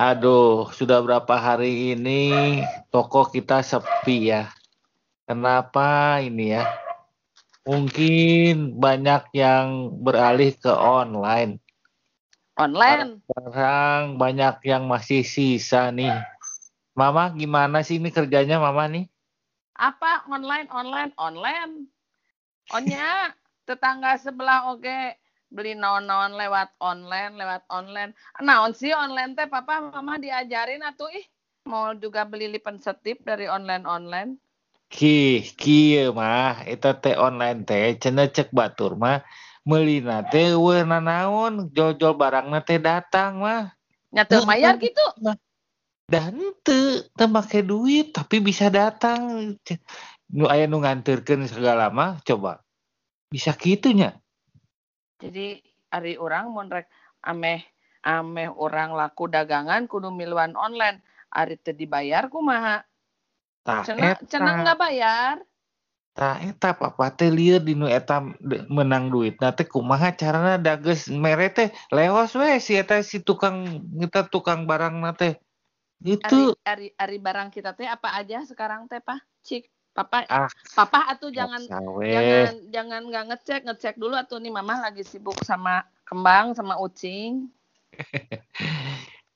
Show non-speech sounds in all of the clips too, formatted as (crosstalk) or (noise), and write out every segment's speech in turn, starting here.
Aduh, sudah berapa hari ini toko kita sepi ya. Kenapa ini ya? Mungkin banyak yang beralih ke online. Online. Sekarang banyak yang masih sisa nih. Mama gimana sih ini kerjanya Mama nih? Apa online online online? Onya tetangga sebelah oke beli naon-naon lewat online lewat online. Naon sih online teh papa mama diajarin atuh ih mau juga beli lipen setip dari online online. Ki, kieu mah eta teh online teh cenah cek batur mah meulina teh eueuh nanaon jol-jol barangna teh datang mah. Nya teu mayar gitu. Dan teu teu make duit tapi bisa datang. Nu aya nu nganterkeun segala mah coba. Bisa kitunya. Jadi ari orang mun rek ameh ameh orang laku dagangan kudu miluan online. Ari teu dibayar kumaha? Tah Cenah cenah nggak bayar. tah eta papa teh lieur di nu eta menang duit. Nah teh kumaha carana da geus mere teh leos we si eta si tukang kita tukang barangna teh. Ari Gitu. ari ari barang kita teh apa aja sekarang teh Pak? Cik, Papa Ah, Papa atuh jangan sawe. jangan jangan nggak ngecek ngecek dulu atuh. Nih mama lagi sibuk sama kembang sama ucing. (laughs)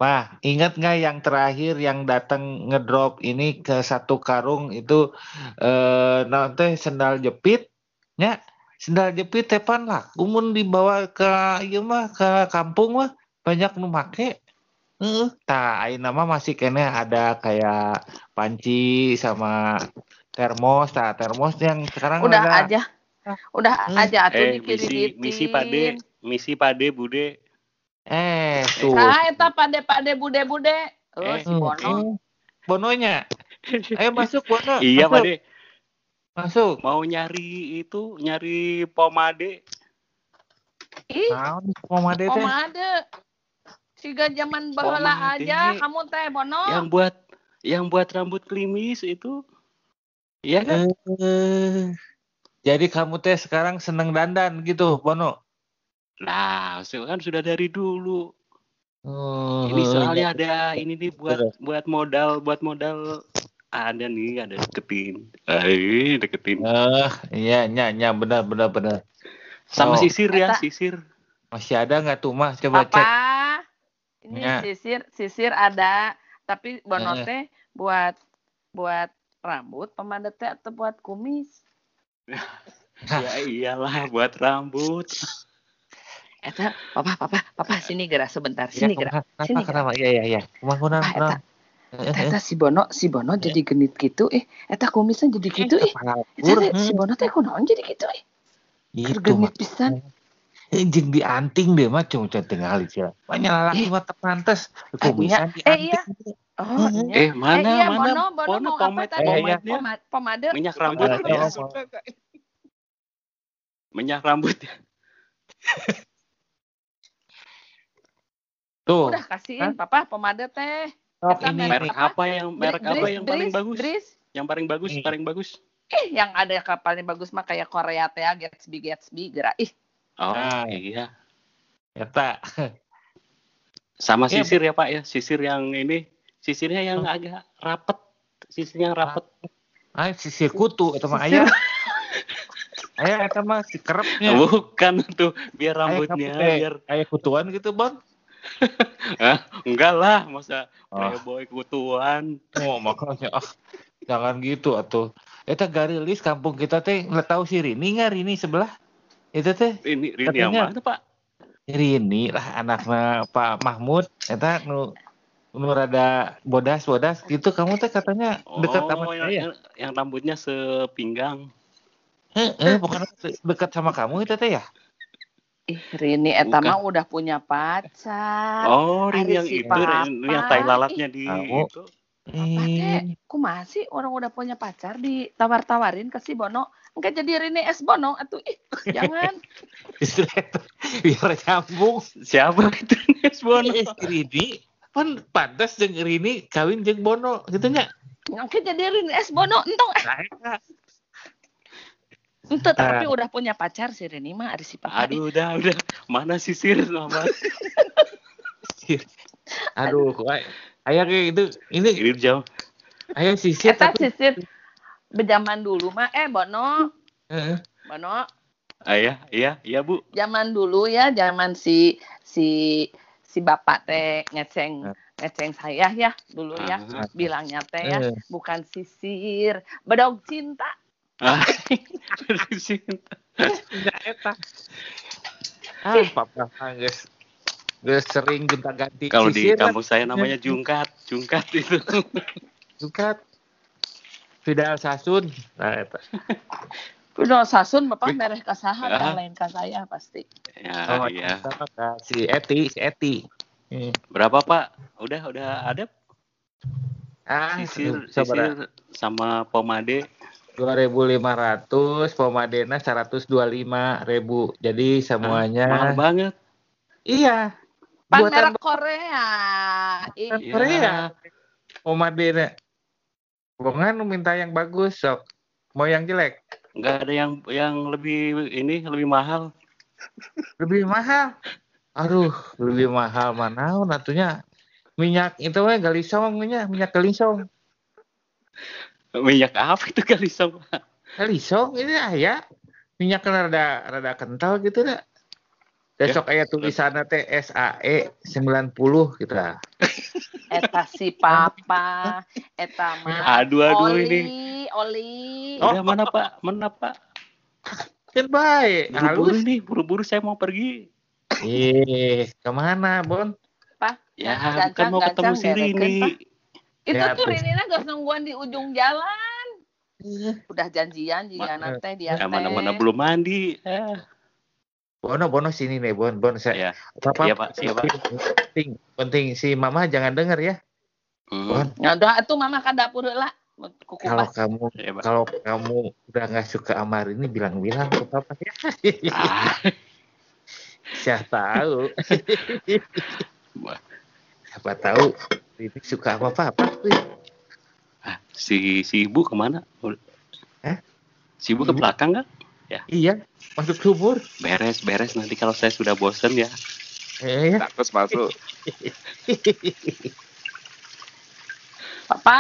Wah, ingat nggak yang terakhir yang datang ngedrop ini ke satu karung itu eh nanti sendal jepit, nya sendal jepit tepan lah, kumun dibawa ke ieu mah ke kampung mah banyak nu make. Heeh, tah ayeuna mah masih kene ada kayak panci sama termos, tah termos yang sekarang udah ada aja udah Hmm. aja atuh Eh, misi misi pade, misi pade bude. eh tuh. Nah, eta pade pade bude bude. Oh, Eh, si Bono. Hmm, Bononya. Ayo masuk Bono. Iya masuk, pade, Masuk. mau nyari itu, nyari pomade. Ih, Naon pomade teh? pomade. Siga zaman Pomade. aja kamu teh Bono. Yang buat yang buat rambut klimis itu. Iya kan? Eh, jadi kamu teh sekarang seneng dandan gitu, Bono. Nah, kan sudah dari dulu. Oh, Ini soalnya ada ini nih buat Terus. buat modal, buat modal ada nih, ada deketin. Eh, deketin. Eh, iya, nya, nya, benar, benar, benar. Oh. Sama sisir ya, Eta. sisir. Masih ada nggak tuh, Mas? Coba Papa. cek. Ini Ya. sisir sisir ada, tapi Bono Eh. teh buat buat rambut pomade teh atau buat kumis. (laughs) Ya iyalah buat rambut. Eta, papa, papa, papa, sini gerak sebentar, Ya, sini gerak. kenapa, Sini, kenapa? Iya, iya, iya. Kumaha kunaon, Ah, eta, eta si Bono, si Bono jadi genit gitu, eh, eta kumisnya jadi gitu, eh. Kepala Eta si hmm, Bono teh kunaon jadi gitu, eh. Kergenit Mas. pisan. Eh, Jeung dianting deh mah cuma tinggal sih. Banyak lalaki Eh. mah teu pantes. Eh, Kumisan iya. Eh, iya. dianting. Oh, Hmm. iya. Eh, mana eh, iya, mana Bono, Bono Bono pomade? Eh, iya. pomade Pomade, pomade. minyak rambut ya. oh, Minyak rambut ya. (laughs) Tuh, Udah kasihin, papa, pomade teh. Eta ini Merek apa yang merek Dris, apa yang paling Dris, bagus? Dris. Yang paling bagus, Nih. paling bagus. Ih, yang ada yang paling bagus mah kayak Korea teh, Gatsby, Gatsby, gerak. Ih, Oh, Ah. iya. Eta. Sama Iya, sisir ya, Pak ya. Sisir yang ini, sisirnya yang agak rapet. Sisirnya yang rapet. Ah, sisir kutu eta mah Sisir. aya. Aya eta mah si kerepnya. Bukan tuh, biar rambutnya kamu teh, biar aya kutuan gitu, Bang. Hah? (laughs) enggak lah, masa Oh. playboy kutuan. Oh, makanya ah jangan gitu atuh. Eta garilis kampung kita teh nggak tahu si Rini nggak Rini sebelah. Itu teh Ini ini yang Katanya- mana, Pak? Rini lah anaknya Pak Mahmud. Eta nu nu rada bodas-bodas gitu kamu teh katanya dekat sama Oh, yang, saya. yang, yang rambutnya sepinggang. Heeh, bukan dekat sama kamu itu teh ya? ih Rini eta Bukan. mah udah punya pacar. Oh, Ari ini yang si itu, Rin, Papa. yang tai lalatnya di Tahu. itu. Apa teh? Eh, Kumaha sih orang udah punya pacar ditawar-tawarin ke si Bono. Enggak jadi Rini S Bono atuh ih jangan. (laughs) biar nyambung. Siapa itu Nes Bono? Eh, si Rini kan pantas jeung Rini kawin jeung Bono gitu nya. Enggak jadi Rini S Bono entong eta. Ente tapi udah punya pacar si Reni mah ada si papa. Aduh, udah, udah. Mana sisir sama? (laughs) Aduh, kok ayah kayak itu ini Ini jauh. ayah sisir Eta tapi sisir bejaman dulu mah eh Bono, Heeh. Bono Ayah, iya, iya Bu. zaman dulu ya zaman si si si bapak teh ngeceng ngeceng saya ya dulu ya Ah. bilangnya teh ya Eh. bukan sisir bedog cinta Ah, (laughs) Enggak eta. Ah, papa guys. Guys sering gonta-ganti Kalau di kampung saya namanya jungkat, jungkat itu. (laughs) suka Fidel Sasun. Nah, eta. Udah sasun bapak mereh kasahan Ah. yang lain ka saya pasti Ya, Oh, iya. sama Kak. si Eti, si Eti. Hmm. Berapa Pak? Udah, udah ada Ah, sisir, sisir sama pomade. 2.500, pomadena 125.000. Jadi semuanya Mahal banget. iya. Pan Buatan merek Korea Iya. Korea. Pomadena. Bongan lu minta yang bagus, sok. Mau yang jelek? Nggak ada yang yang lebih ini lebih mahal. Lebih mahal. Aduh, lebih mahal mana natunya. Minyak itu mah galisong minyak, minyak galisong. Minyak apa itu kali sama? Galisong ini aya. Minyak rada rada kental gitu dah. Besok aya tulisanna teh SAE 90 gitu lah. (laughs) eta si papa eta mah Aduh, aduh oli ini. oli Udah mana Pak? Mana Pak? Kan baik, Buru-buru nih, buru-buru saya mau pergi. Eh, ke mana, Bon? Pak, Ya, Gancang, kan mau ketemu gancang, si berekeun, Rini. Itu Ya, tuh. Rinina gak nungguan di ujung jalan udah janjian jika Ma- nanti dia Ya, mana-mana belum mandi. Eh. Bono, Bono sini nih, Bon. Bon, saya. Ya, Apa, Iya, Pak. Iya, Pak. Penting, penting si Mama jangan denger ya. Hmm. Bon, Ya udah atuh mama ka dapur lah kuku kalau kamu Ya, Pak. kalau kamu udah nggak suka sama ini bilang-bilang ke papa ya. Ah, (laughs) Siapa tahu. Siapa tahu ini suka apa papa. ah, si si ibu ke mana? Eh? Si ibu ke belakang nggak? Iya, masuk sumur. Beres, beres. Nanti kalau saya sudah bosen ya. Eh, ya. Takut masuk. papa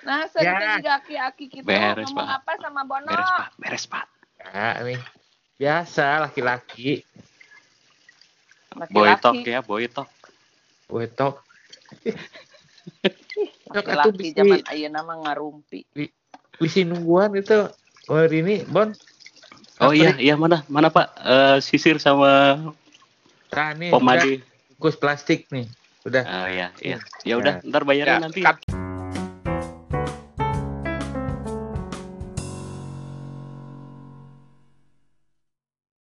nah Ya. juga aki-aki gitu Beres, ngomong Pak. apa sama Bono Beres pak, beres pak. Ya, nih. Biasa laki-laki. Boy talk ya, boy talk. Sok atuh laki-laki zaman ayeuna mah ngarumpi bisi nungguan itu. Oh, ini, Bon. Oh iya, iya mana, mana pak? Eh, sisir sama Nah, nih, udah pomade. bungkus plastik nih. Udah. Oh iya, iya. Ya udah, ntar bayarnya Ya, nanti. cut.